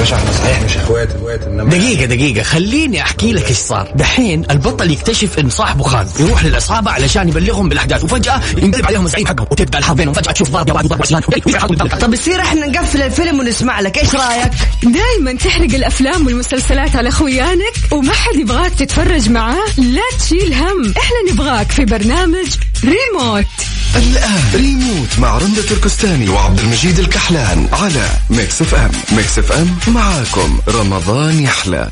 باشا إحنا صحيح مش إخوات إخوات انما دقيقة دقيقة خليني أحكي لك إيش صار، دحين البطل يكتشف إن صاحبه خان، يروح للعصابة علشان يبلغهم بالأحداث وفجأة ينقلب عليهم الزعيم حقهم وتبدأ الحرب بينهم. فجأة تشوف ضرب يا واد وضرب عصيان طب يصير إحنا نقفل الفيلم ونسمع لك إيش رأيك؟ دايما تحرق الأفلام والمسلسلات على خويانك وما حد يبغاك تتفرج معاه. لا تشيل هم. إحنا نبغاك في برنامج ريموت. الآن ريموت مع رندة تركستاني وعبد المجيد الكحلان على Mix FM. Mix FM معاكم رمضان يحلى.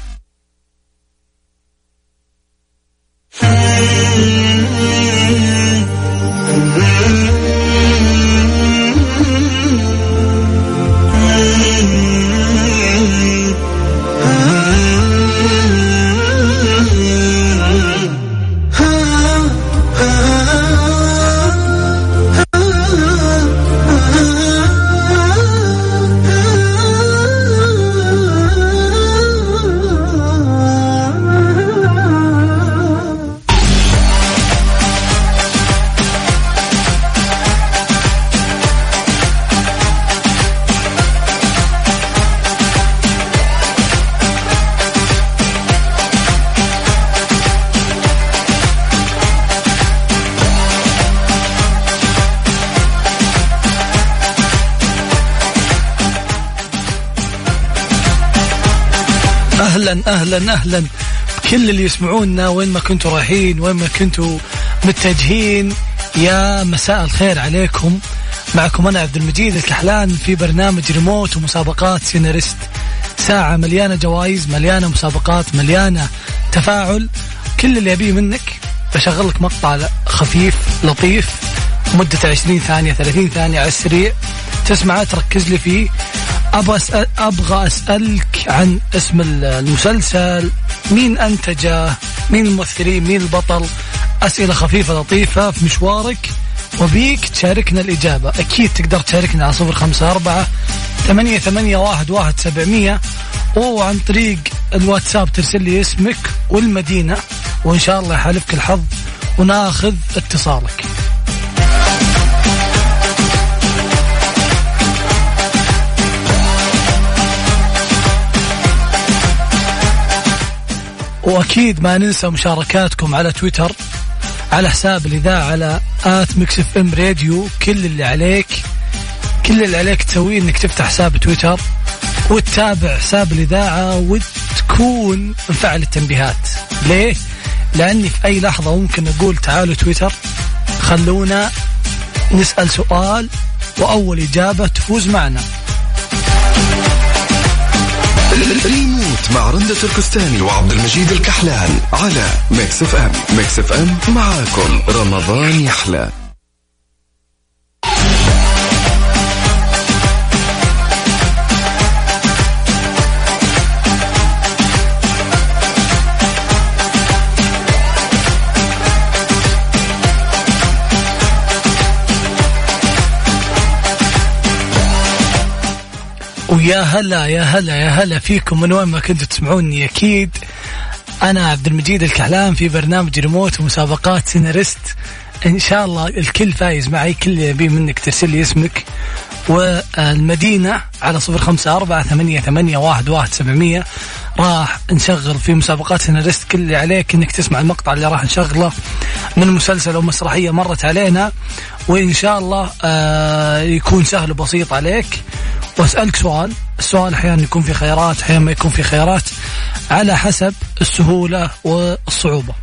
أهلا أهلا أهلا. كل اللي يسمعونا وين ما كنتوا رايحين وين ما كنتوا متجهين يا مساء الخير عليكم. معكم أنا عبد المجيد الكحلان في برنامج ريموت ومسابقات سيناريست. ساعة مليانة جوائز مليانة مسابقات مليانة تفاعل. كل اللي أبيه منك بشغل لك مقطع خفيف لطيف. مدة 20 ثانية 30 ثانية على السريع. تسمعه تركز لي فيه. أبغى اسال أبغى أسألك عن اسم المسلسل. مين انتجه مين الممثلين؟ مين البطل؟ أسئلة خفيفة لطيفة في مشوارك. وبيك تشاركنا الإجابة. أكيد تقدر تشاركنا على صفر خمسة أربعة ثمانية, ثمانية واحد, واحد سبعمية. وعن طريق الواتساب ترسل لي اسمك والمدينة وإن شاء الله يحالفك الحظ وناخذ اتصالك. وأكيد ما ننسى مشاركاتكم على تويتر على حساب الإذاعة على at Mix FM Radio كل اللي عليك كل اللي عليك تسويه إنك تفتح حساب تويتر وتتابع حساب الإذاعة وتكون مفعل التنبيهات ليه؟ لأني في أي لحظة ممكن أقول تعالوا تويتر خلونا نسأل سؤال وأول إجابة تفوز معنا ريموت مع رندة تركستاني وعبد المجيد الكحلان على Mix FM. Mix FM معاكم. رمضان يحلى. ويا هلا يا هلا يا هلا فيكم من وين ما كنتوا تسمعوني أكيد. أنا عبد المجيد الكحلان في برنامج ريموت ومسابقات سيناريست. إن شاء الله الكل فايز معي كل يبي منك ترسل لي اسمك. والمدينة على صفر خمسة أربعة ثمانية, ثمانية واحد, واحد سبعمية. راح نشغل في مسابقات سيناريست كل اللي عليك إنك تسمع المقطع اللي راح نشغله من مسلسل أو مسرحية مرت علينا. وإن شاء الله آه يكون سهل وبسيط عليك. وأسألك سؤال. السؤال أحيانا يكون في خيارات أحيانا ما يكون في خيارات على حسب السهولة والصعوبة.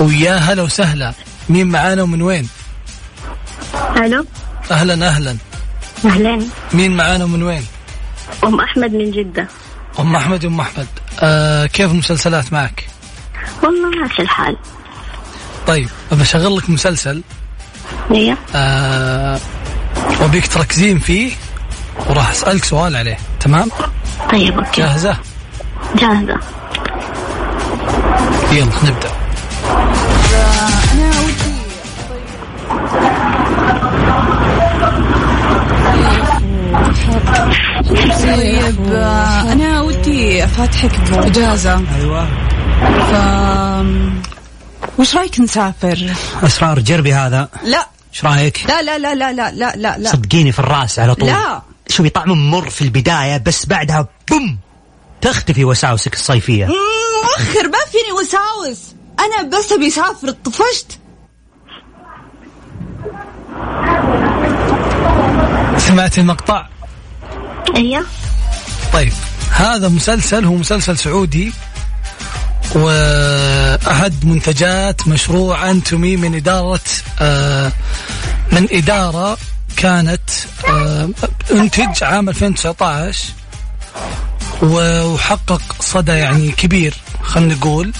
ويا هلا وسهلا. مين معانا ومن وين؟ ألو؟ أهلا أهلا. أهلا. مين معانا ومن وين؟ أم أحمد من جدة. أم أحمد أم أحمد. آه كيف المسلسلات معك؟ والله ماشي الحال. طيب بشغل لك مسلسل. أيوه آه وبيك تركزين فيه وراح أسألك سؤال عليه تمام؟ طيب أوكي. جاهزة؟ جاهزة. يلا نبدأ. طيب أنا ودي افاتحك بإجازة. أيوه. ف وش رأيك نسافر؟ أسرار جربي هذا. لا. إيش رأيك؟ لا لا لا لا لا لا لا لا. صدقيني في الراس على طول. لا. شوفي طعم مر في البداية بس بعدها بوم! تختفي وساوسك الصيفية. مؤخر ما فيني وساوس. أنا بس أبي أسافر طفشت. سمعت المقطع؟ أيوه طيب هذا مسلسل هو مسلسل سعودي وأحد منتجات مشروع أنتمي من إدارة آه من إدارة كانت آه انتج عام 2019 وحقق صدى يعني كبير خلينا نقول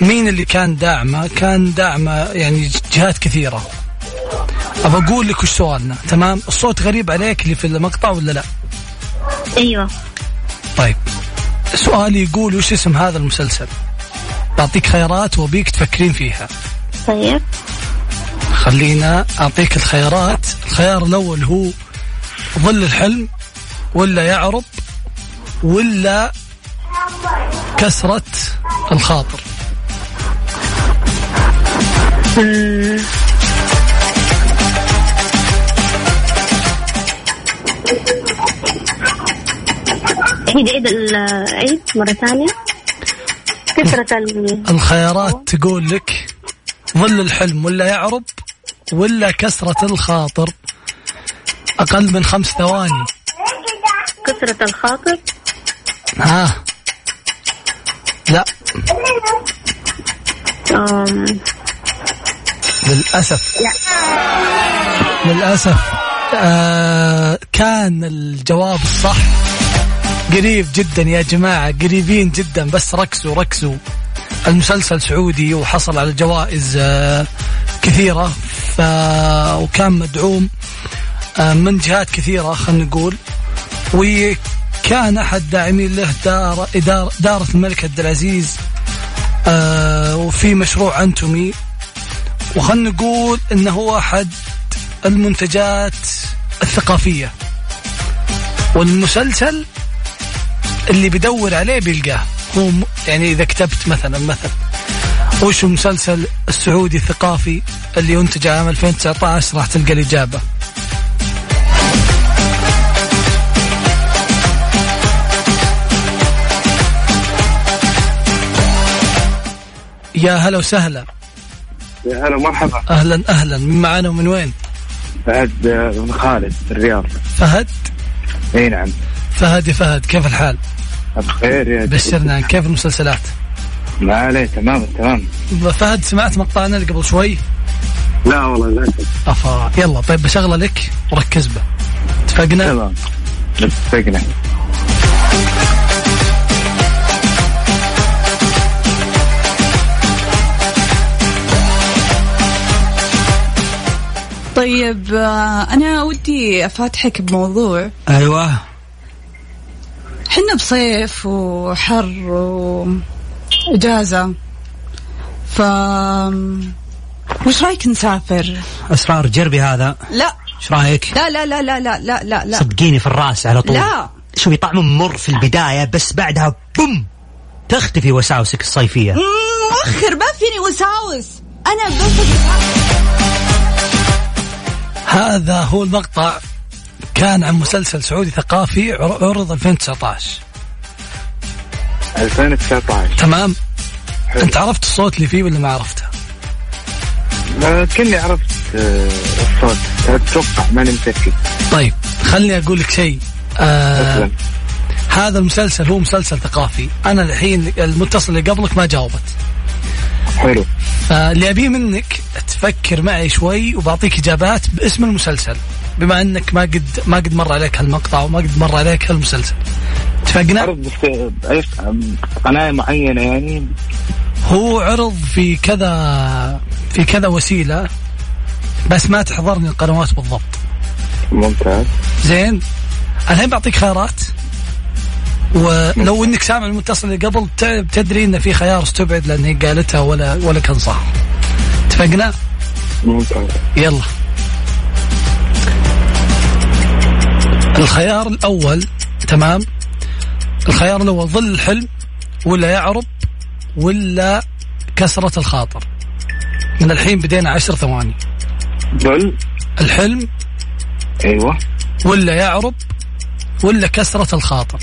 مين اللي كان داعمه؟ كان داعمه يعني جهات كثيرة أبى أقول لك وش سؤالنا تمام؟ الصوت غريب عليك اللي في المقطع ولا لا؟ أيوه. طيب سؤالي يقول وش اسم هذا المسلسل؟ بعطيك خيارات وبيك تفكرين فيها. طيب. خلينا أعطيك الخيارات. الخيار الأول هو ظل الحلم ولا يعرب ولا كسرة الخاطر. عيد عيد العيد مرة ثانية. كثرة ال الخيارات تقول لك ظل الحلم ولا يعرب ولا كسرة الخاطر. أقل من خمس ثواني. كثرة الخاطر؟ ها. لا. أم، للأسف. للأسف. آه كان الجواب الصح. قريب جدا يا جماعة قريبين جدا بس ركزوا ركزوا. المسلسل سعودي وحصل على جوائز آه كثيرة ف... وكان مدعوم آه من جهات كثيرة خلينا نقول. وكان أحد داعمين له دار إدارة دارة الملك عبد العزيز آه وفي مشروع أنتمي. وخلنا نقول إنه هو أحد المنتجات الثقافية. والمسلسل اللي بيدور عليه بيلقاه. هو يعني إذا كتبت مثلا مثلا وش المسلسل السعودي الثقافي اللي ينتج عام 2019 راح تلقى الإجابة. يا هلا وسهلا. يا هلا مرحبا. أهلا أهلا. من معانا ومن وين؟ فهد بن خالد الرياض. فهد؟ إي نعم. فهد يا فهد كيف الحال؟ بخير يا بشرنا عن كيف المسلسلات؟ ما عليه تمام تمام فهد سمعت مقطعنا اللي قبل شوي؟ لا والله للاسف أفا يلا طيب بشغلة لك وركز به اتفقنا؟ تمام اتفقنا طيب آه، أنا ودي أفاتحك بموضوع أيوه حنا بصيف وحر وإجازة ف وش رأيك نسافر؟ أسرار جربي هذا لا إيش رأيك؟ لا لا لا لا لا لا لا لا صدقيني في الرأس على طول لا. شوفي طعم مر في البداية بس بعدها بوم تختفي وساوسك الصيفية مم، مؤخر ما فيني وساوس أنا بس. هذا هو المقطع كان عن مسلسل سعودي ثقافي عر- عرض 2019 2019 تمام؟ انت عرفت الصوت اللي فيه ولا ما عرفته؟ آه، كني عرفت آه، الصوت. أتوقع ماني متأكد. طيب خلني أقول لك شيء. آه. هذا المسلسل هو مسلسل ثقافي. أنا الحين المتصل اللي قبلك ما جاوبت. حلو. فاللي أبيه منك تفكر معي شوي وبعطيك إجابات باسم المسلسل. بما انك ما قد ما قد مر عليك هالمقطع وما قد مر عليك هالمسلسل. اتفقنا؟ عرض قناة معينة يعني؟ هو عرض في كذا في كذا وسيلة بس ما تحضرني القنوات بالضبط. ممتاز. زين؟ الحين بعطيك خيارات. ولو انك سامع المتصل اللي قبل ت- بتدري ان في خيار استبعد لأن هي قالتها ولا ولا كان صح. اتفقنا؟ ممتاز. يلا. الخيار الأول تمام؟ الخيار الأول ظل الحلم ولا يعرب ولا كسرة الخاطر. من الحين بدينا عشر ثواني. ظل. الحلم أيوه. ولا يعرب ولا كسرة الخاطر.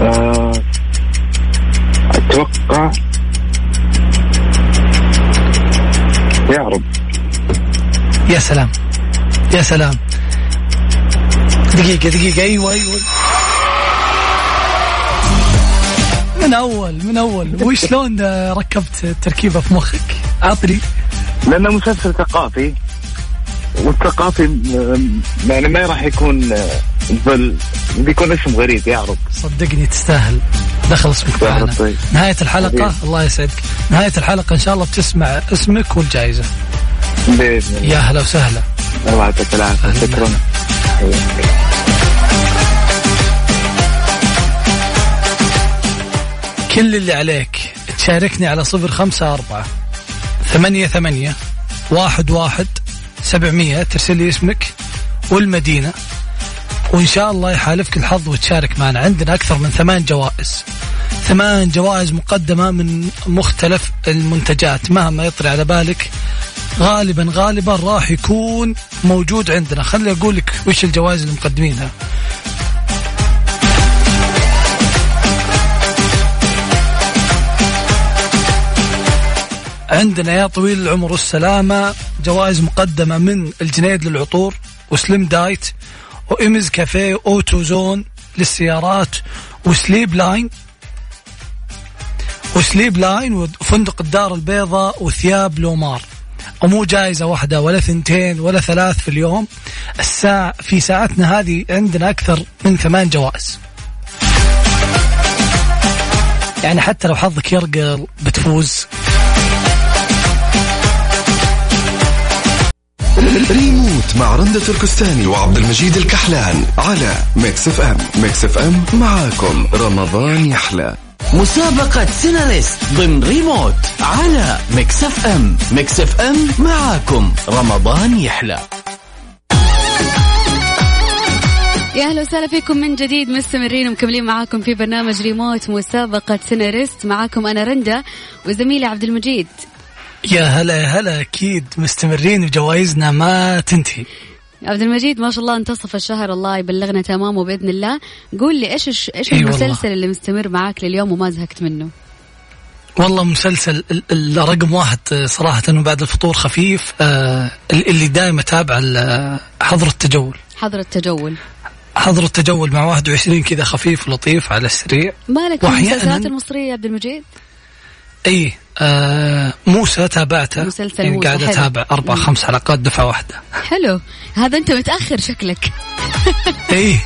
آه، أتوقع يعرب. يا سلام. يا سلام. دقيقة دقيقة أيوة أيوة. من أول من أول. وشلون ركبت التركيبة في مخك؟ أعطني. لأنه مسلسل ثقافي والثقافي يعني ما راح يكون ظل بيكون اسم غريب يعرب صدقني تستاهل. دخل اسمك معنا طيب. نهاية الحلقة حبيبي. الله يسعدك. نهاية الحلقة إن شاء الله بتسمع اسمك والجائزة. بإذن الله. يا هلا وسهلا. يعطيك العافيه شكرا. كل اللي عليك تشاركني على صفر خمسة أربعة ثمانية ثمانية واحد واحد سبعمية ترسل لي اسمك والمدينة. وإن شاء الله يحالفك الحظ وتشارك معنا. عندنا أكثر من ثمان جوائز. ثمان جوائز مقدمة من مختلف المنتجات. مهما يطري على بالك غالبا غالبا راح يكون موجود عندنا. خلي أقول لك وش الجوائز اللي مقدمينها. عندنا يا طويل العمر والسلامة جوائز مقدمة من الجنيد للعطور و Slim Diet و Em's Cafe Auto Zone للسيارات و Sleep Line و Sleep Line وفندق الدار البيضاء وثياب لومار. ومو جائزة واحدة ولا ثنتين ولا ثلاث في اليوم. الساعة في ساعتنا هذه عندنا أكثر من ثمان جوائز. يعني حتى لو حظك يرقل بتفوز ريموت مع رندة تركستاني وعبد المجيد الكحلان على Mix FM. Mix FM معاكم. رمضان يحلى. مسابقة سيناريست ضمن ريموت على Mix FM. Mix FM معاكم. رمضان يحلى. يا أهلا وسهلا فيكم من جديد. مستمرين ومكملين معاكم في برنامج ريموت مسابقة سيناريست معاكم أنا رندا وزميلي عبد المجيد. يا هلا يا هلا أكيد مستمرين وجوائزنا ما تنتهي. عبد المجيد ما شاء الله انتصف الشهر الله يبلغنا تمامه بإذن الله. قول لي إيش إيش. المسلسل اللي مستمر معاك لليوم وما زهقت منه؟ والله مسلسل ال- الرقم واحد آه، صراحة بعد الفطور خفيف آه اللي دائما اتابع ال- حظر التجول. حظر التجول. حظر التجول مع 21 كذا خفيف ولطيف على السريع. مالك في المسلسلات المصرية يا عبد المجيد؟ إي. آه موسى تابعته. مسلسل يعني موسى، قاعد. أتابع أربع. خمس حلقات دفعة واحدة. حلو. هذا أنت متأخر شكلك. اي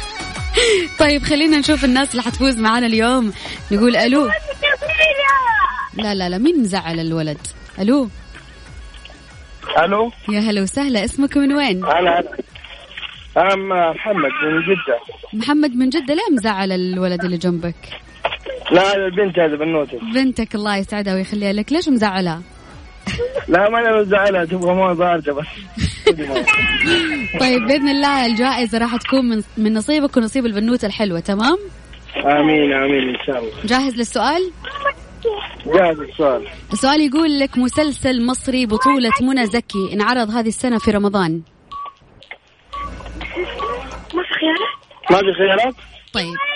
طيب خلينا نشوف الناس اللي حتفوز معانا اليوم. نقول ألو. لا لا لا مين مزعل الولد؟ ألو. ألو. يا هلا وسهلا. اسمك من وين؟ أنا أنا أنا محمد من جدة. محمد من جدة. ليه مزعل الولد اللي جنبك. لا البنت هذه بنوتي. بنتك الله يسعدها ويخليها لك. ليش مزعلها؟ لا ما أنا مزعلها تبغى مويه باردة بس. طيب بإذن الله الجائزة راح تكون من من نصيبك ونصيب البنوته الحلوة تمام؟ آمين آمين إن شاء الله. جاهز للسؤال؟ جاهز السؤال. السؤال يقول لك مسلسل مصري بطولة منى زكي انعرض هذه السنة في رمضان. ما في خيارات؟ ما في خيارات؟ طيب.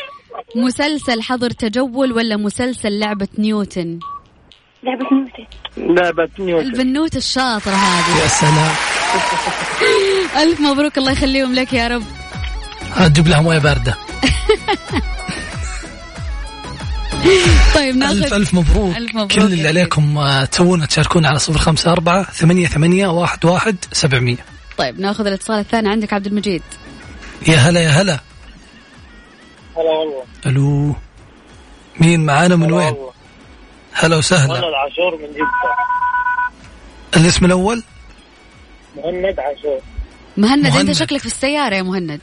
مسلسل حظر تجول ولا مسلسل لعبة نيوتن؟ لعبة نيوتن. لعبة نيوتن. البنوت الشاطرة هذه. يا سلام. ألف مبروك الله يخليهم لك يا رب. هتجيب لها مويه باردة. طيب ناخذ ألف ألف مبروك, ألف مبروك كل اللي عليكم آه، تسوونه تشاركون على صفر خمسة أربعة ثمانية ثمانية واحد واحد سبعمية. طيب ناخذ الاتصال الثاني. عندك عبد المجيد. يا هلا يا هلا. هلا والله. ألو. مين معانا من وين؟ والله. هلا وسهلا. مهند عاشور من جدة. الاسم الأول؟ مهند عاشور. مهند, مهند. انت شكلك في السيارة يا مهند.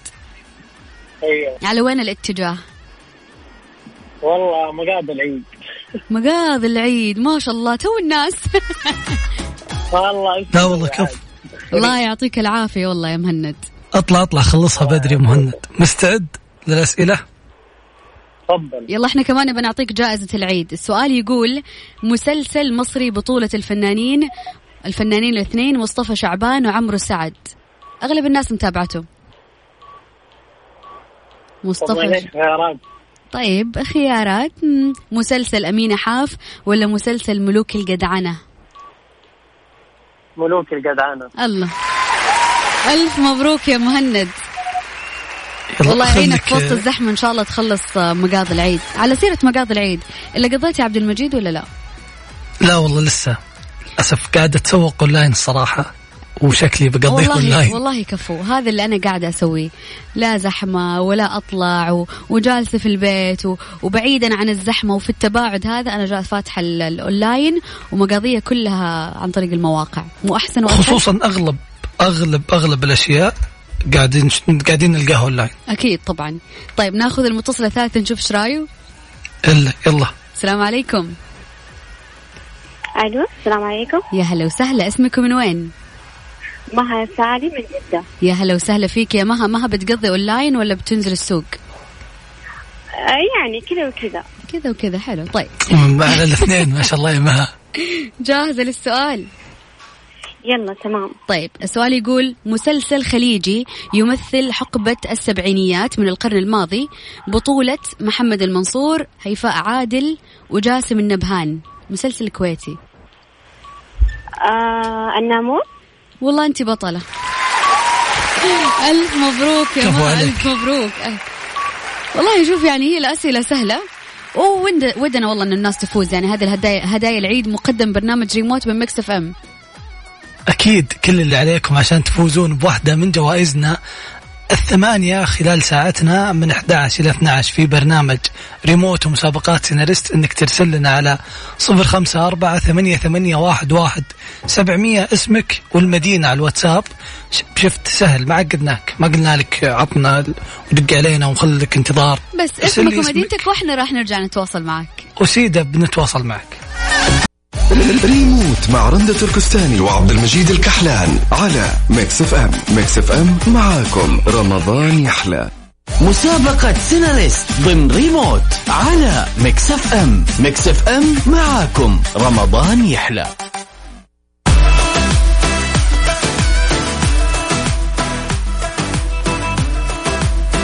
أيوه. على وين الاتجاه؟ والله مقابل العيد مقاضي العيد ما شاء الله تو الناس. والله. لا والله كف. الله يعطيك العافية والله يا مهند. أطلع أطلع خلصها بدري يا مهند. مستعد للأسئلة؟ تفضل. يلا إحنا كمان بنعطيك جائزة العيد. السؤال يقول مسلسل مصري بطولة الفنانين الفنانين الاثنين مصطفى شعبان وعمرو سعد. أغلب الناس متابعته. مصطفى. خيارات؟ طيب خيارات. مسلسل أمينة حاف ولا مسلسل ملوك الجدعنة ملوك الجدعنة الله. ألف مبروك يا مهند. والله يعينك في وسط الزحمة إن شاء الله تخلص آه، مقاضي العيد. على سيرة مقاضي العيد اللي قضيت يا عبد المجيد ولا لا؟ لا والله لسه اسف قاعد اتسوق أونلاين الصراحه وشكلي بقضيه والله أونلاين. والله كفو. هذا اللي أنا قاعدة أسويه. لا زحمة ولا أطلع و... وجالسة في البيت و... وبعيدا عن الزحمة وفي التباعد هذا أنا جالس فاتحة ال- الأونلاين ومقاضيه كلها عن طريق المواقع. مو أحسن وأسهل؟ خصوصا اغلب اغلب أغلب الأشياء قاعدين قاعدين نلقاها اونلاين أكيد طبعا. طيب ناخذ المتصل الثالث نشوف إيش رأيه. الا يلا. السلام عليكم. ألو السلام عليكم. يا هلا وسهلا. اسمكم من وين؟ مها سالي من جدة. يا هلا وسهلا فيك. يا مها مها بتقضي اونلاين ولا بتنزل السوق؟ آه، يعني كذا وكذا. كذا وكذا حلو. طيب. على الاثنين. ما شاء الله يا مها. جاهزة للسؤال. يلا تمام. طيب السؤال يقول مسلسل خليجي يمثل حقبة السبعينيات من القرن الماضي بطولة محمد المنصور هيفاء عادل وجاسم النبهان. مسلسل كويتي. آه الناموس والله أنت بطلة. ألف مبروك يا عليك. ألف مبروك. أه. والله شوف يعني هي الأسئلة سهلة. ودنا والله إن الناس تفوز يعني هذه الهدايا هدايا العيد مقدم برنامج ريموت من Mix FM. أكيد كل اللي عليكم عشان تفوزون بواحده من جوائزنا الثمانية خلال ساعتنا من 11 إلى 12 في برنامج ريموت ومسابقات سيناريست. إنك ترسل لنا على 054 ثمانية واحد واحد سبعمية اسمك والمدينة على الواتساب. شفت سهل ما عقدناك ما قلنا لك عطنا ودق علينا ونخلي لك انتظار. بس اسمك ومدينتك وإحنا راح نرجع نتواصل معك. وسيدة بنتواصل معك. ريموت مع رندة تركستاني وعبد المجيد الكحلان على Mix FM. Mix FM معاكم. رمضان يحلى. مسابقة سيناريست ضمن ريموت على Mix FM. Mix FM معاكم. رمضان يحلى.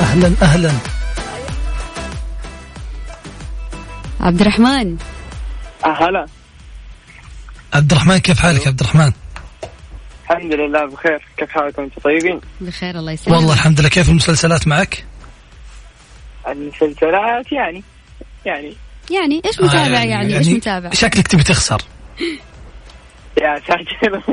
أهلا أهلا. عبد الرحمن. هلا عبد الرحمن كيف حالك يا عبد الرحمن؟ الحمد لله بخير. كيف حالكم أنتم طيبين؟ بخير الله يسلمك. والله الحمد لله. كيف المسلسلات معك؟ المسلسلات يعني يعني. يعني إيش متابع يعني, إيش متابع؟ شكلك تبي تخسر. يا ساتر.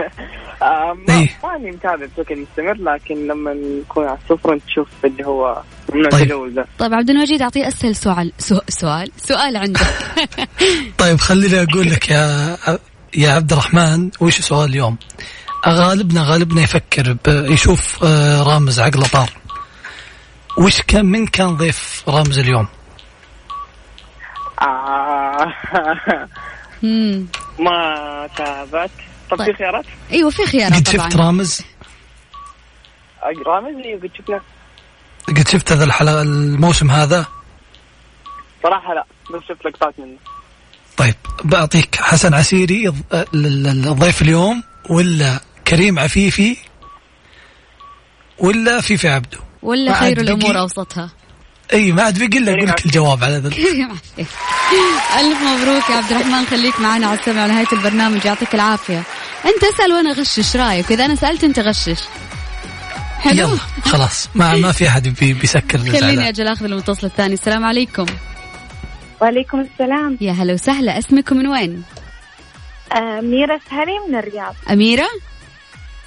آه، ما إيه. ماني متابع بشكل مستمر لكن لما نكون على السفرة تشوف اللي هو ممنوع طيب. التجول طيب عبد المجيد أعطيه أسهل سؤال. سؤال. سؤال عندك. طيب خليني أقول لك يا يا عبد الرحمن وش سؤال اليوم؟ غالبنا غالبنا يفكر يشوف آه، رامز عقله طار وش كان من كان ضيف رامز اليوم؟ آه. ما تابعت. طب طيب. في خيارات؟ أيوه في خيارات قد شفت رامز؟ رامز أيوه قد شفناه قد شفت هذا الحلقة الموسم هذا؟ صراحة لا بس شفت لقطات منه. طيب بعطيك حسن عسيري ال- الضيف اليوم ولا كريم عفيفي ولا فيفي عبده؟ ولا خير الأمور أوسطها. إي ما عاد بقي إلا أقول لك الجواب على عفيف. ألف مبروك يا عبد الرحمن خليك معنا على السمع نهاية البرنامج يعطيك العافية. أنت اسأل وأنا أغشش رأيك إذا أنا سألت أنت غشش. حلو؟ يلا خلاص. ما ما في أحد بي بيسكر خليني. أجل أخذ المتصل الثاني. السلام عليكم. وعليكم السلام. يا هلا وسهلا. اسمكم من وين؟ آه منيرة سهري من الرياض. أميرة؟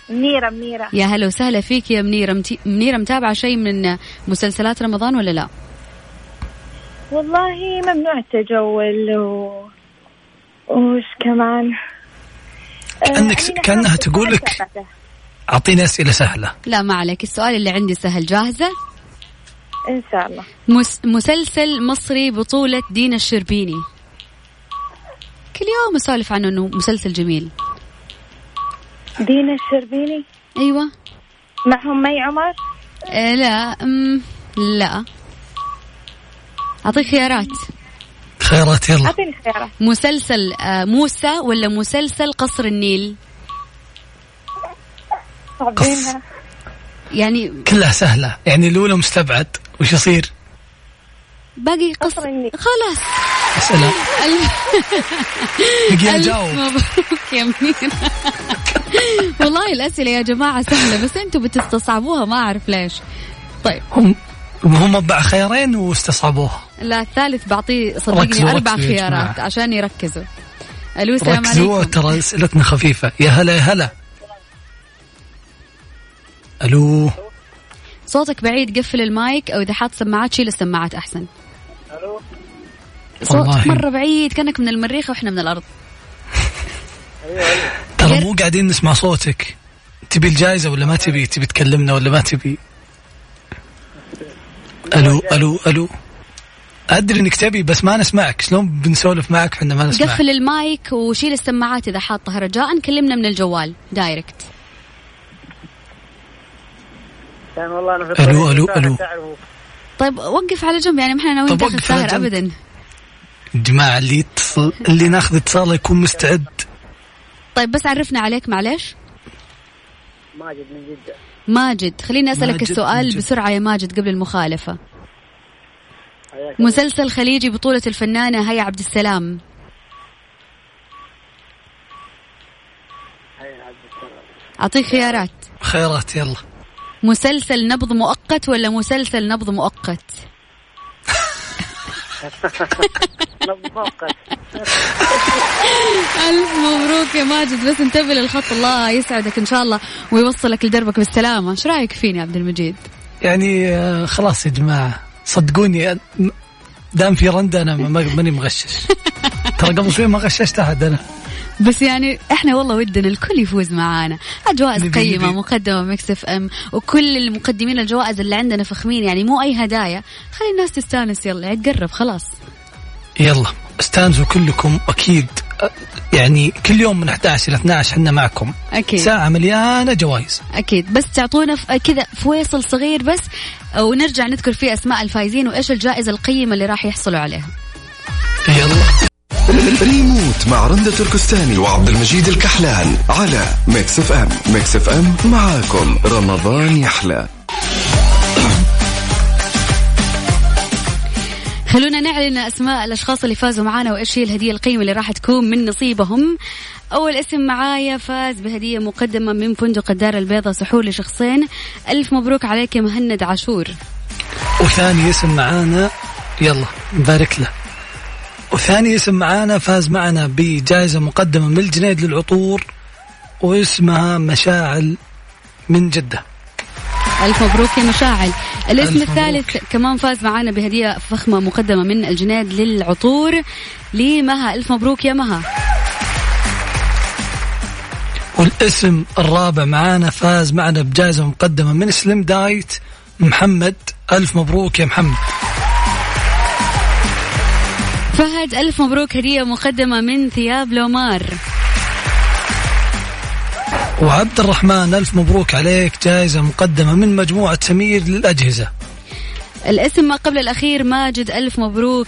منيرة منيرة يا هلا وسهلا فيك يا منيرة. متي... منيرة متابعة شيء من مسلسلات رمضان ولا لا؟ والله ممنوع التجول و... وش كمان؟ آه، كأنك كأنها تقول لك تابعته. أعطيني أسئلة سهلة. لا ما عليك. السؤال اللي عندي سهل. جاهزة؟ إن شاء الله. مس... مسلسل مصري بطولة دينا الشربيني. كل يوم أسولف عنه إنه مسلسل جميل. دينا الشربيني؟ أيوه. معهم مي عمر؟ آه لا أم لا. أعطيك خيارات. خيارات يلا. أعطيني خيارات. مسلسل آه موسى ولا مسلسل قصر النيل؟ صعبينها يعني كلها سهلة. يعني الأولى مستبعد. وش يصير؟ باقي قصر خلاص. أسئلة. نقي ألف نجاوب مبروك يا منير والله الأسئلة يا جماعة سهلة بس أنتم بتستصعبوها ما أعرف ليش. طيب. هم هم أربع خيارين واستصعبوها. لا الثالث بعطيه صدقني يا خيارات. عشان يركزوا. ألو السلام ركزوا عليكم ترى أسئلتنا خفيفة. يا هلا يا هلا. ألو. صوتك بعيد قفل المايك أو إذا حاط سماعات شيل السماعات أحسن. صوتك والله. مرة بعيد كأنك من المريخ وإحنا من الأرض. ترى مو قاعدين نسمع صوتك. تبي الجائزة ولا ما تبي؟ تبي تكلمنا ولا ما تبي؟ ألو ألو ألو. أدري إنك تبي بس ما نسمعك. شلون بنسولف معك إحنا ما نسمعك؟ قفل المايك وشيل السماعات إذا حاطها رجاء كلمنا من الجوال دايركت. كان والله أنا في ألو، ألو. تعرفوا. طيب وقف على جنب يعني ما إحنا ناويين سهر جنب. ابدا الجماعة اللي يتصل اللي ناخذ اتصال يكون مستعد طيب بس عرفنا عليك معلش ماجد من جدة ماجد خليني أسألك ماجد السؤال من جد. بسرعة يا ماجد قبل الله. مسلسل خليجي بطولة الفنانة هيا عبد السلام حيا عبد السلام. أعطيك خيارات خيرات يلا مسلسل نبض مؤقت ولا مسلسل نبض مؤقت؟ نبض مؤقت. ألف مبروك يا ماجد. بس انتبه للخط الله يسعدك إن شاء الله ويوصلك لدربك بالسلامة. إيش رأيك فيني يا عبد المجيد؟ يعني آه، خلاص يا جماعة صدقوني دام في رند أنا ما- ما- ماني مغشش. ترى قبل شوي ما غششت أحد أنا. بس يعني إحنا والله ودنا الكل يفوز معانا. جوائز نبي. مقدمة Mix FM وكل المقدمين الجوائز اللي عندنا فخمين يعني مو أي هدايا. خلي الناس تستانس يلا عيد قرب خلاص. يلا استانسوا كلكم أكيد. آه، يعني كل يوم من 11 إلى 12 إحنا معكم. أكيد. ساعة مليانة جوائز. أكيد. بس تعطونا كذا فويصل صغير بس ونرجع نذكر فيه أسماء الفايزين وإيش الجائزة القيمة اللي راح يحصلوا عليها. يلا. ريموت مع رندة تركستاني وعبد المجيد الكحلان على Mix FM. Mix FM معاكم. رمضان يحلى. خلونا نعلن أسماء الأشخاص اللي فازوا معانا وإيش هي الهدية القيمة اللي راح تكون من نصيبهم. أول اسم معايا فاز بهدية مقدمة من فندق الدار البيضاء سحور لشخصين. ألف مبروك عليك يا مهند عاشور. وثاني اسم معانا يلا نبارك له. وثاني اسم معانا فاز معنا بجائزة مقدمة من الجنيد للعطور واسمها مشاعل من جدة. ألف مبروك يا مشاعل. الاسم ألف الثالث كمان فاز معانا بهدية فخمة مقدمة من الجنيد للعطور. لمها ألف مبروك يا مها. والاسم الرابع معانا فاز معنا بجائزة مقدمة من سليم دايت محمد ألف مبروك يا محمد. فهد ألف مبروك. هدية مقدمة من ثياب لومار. وعبد الرحمن ألف مبروك عليك. جائزة مقدمة من مجموعة سمير للأجهزة. الاسم ما قبل الأخير ماجد ألف مبروك.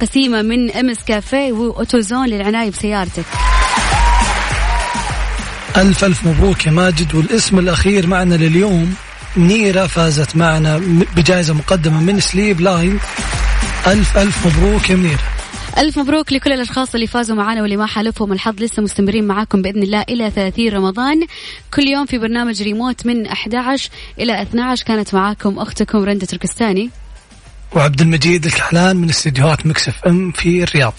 قسيمة من أمس كافيه و AutoZone للعناية بسيارتك. ألف ألف مبروك يا ماجد. والاسم الأخير معنا لليوم منيرة فازت معنا بجائزة مقدمة من Sleep Line. ألف ألف مبروك يا منيرة ألف مبروك لكل الأشخاص اللي فازوا معنا واللي ما حالفهم الحظ. لسه مستمرين معاكم بإذن الله إلى 30 رمضان. كل يوم في برنامج ريموت من 11 إلى 12 كانت معاكم أختكم رندة تركستاني. وعبد المجيد الكحلان من استديوهات مكسف أم في الرياض.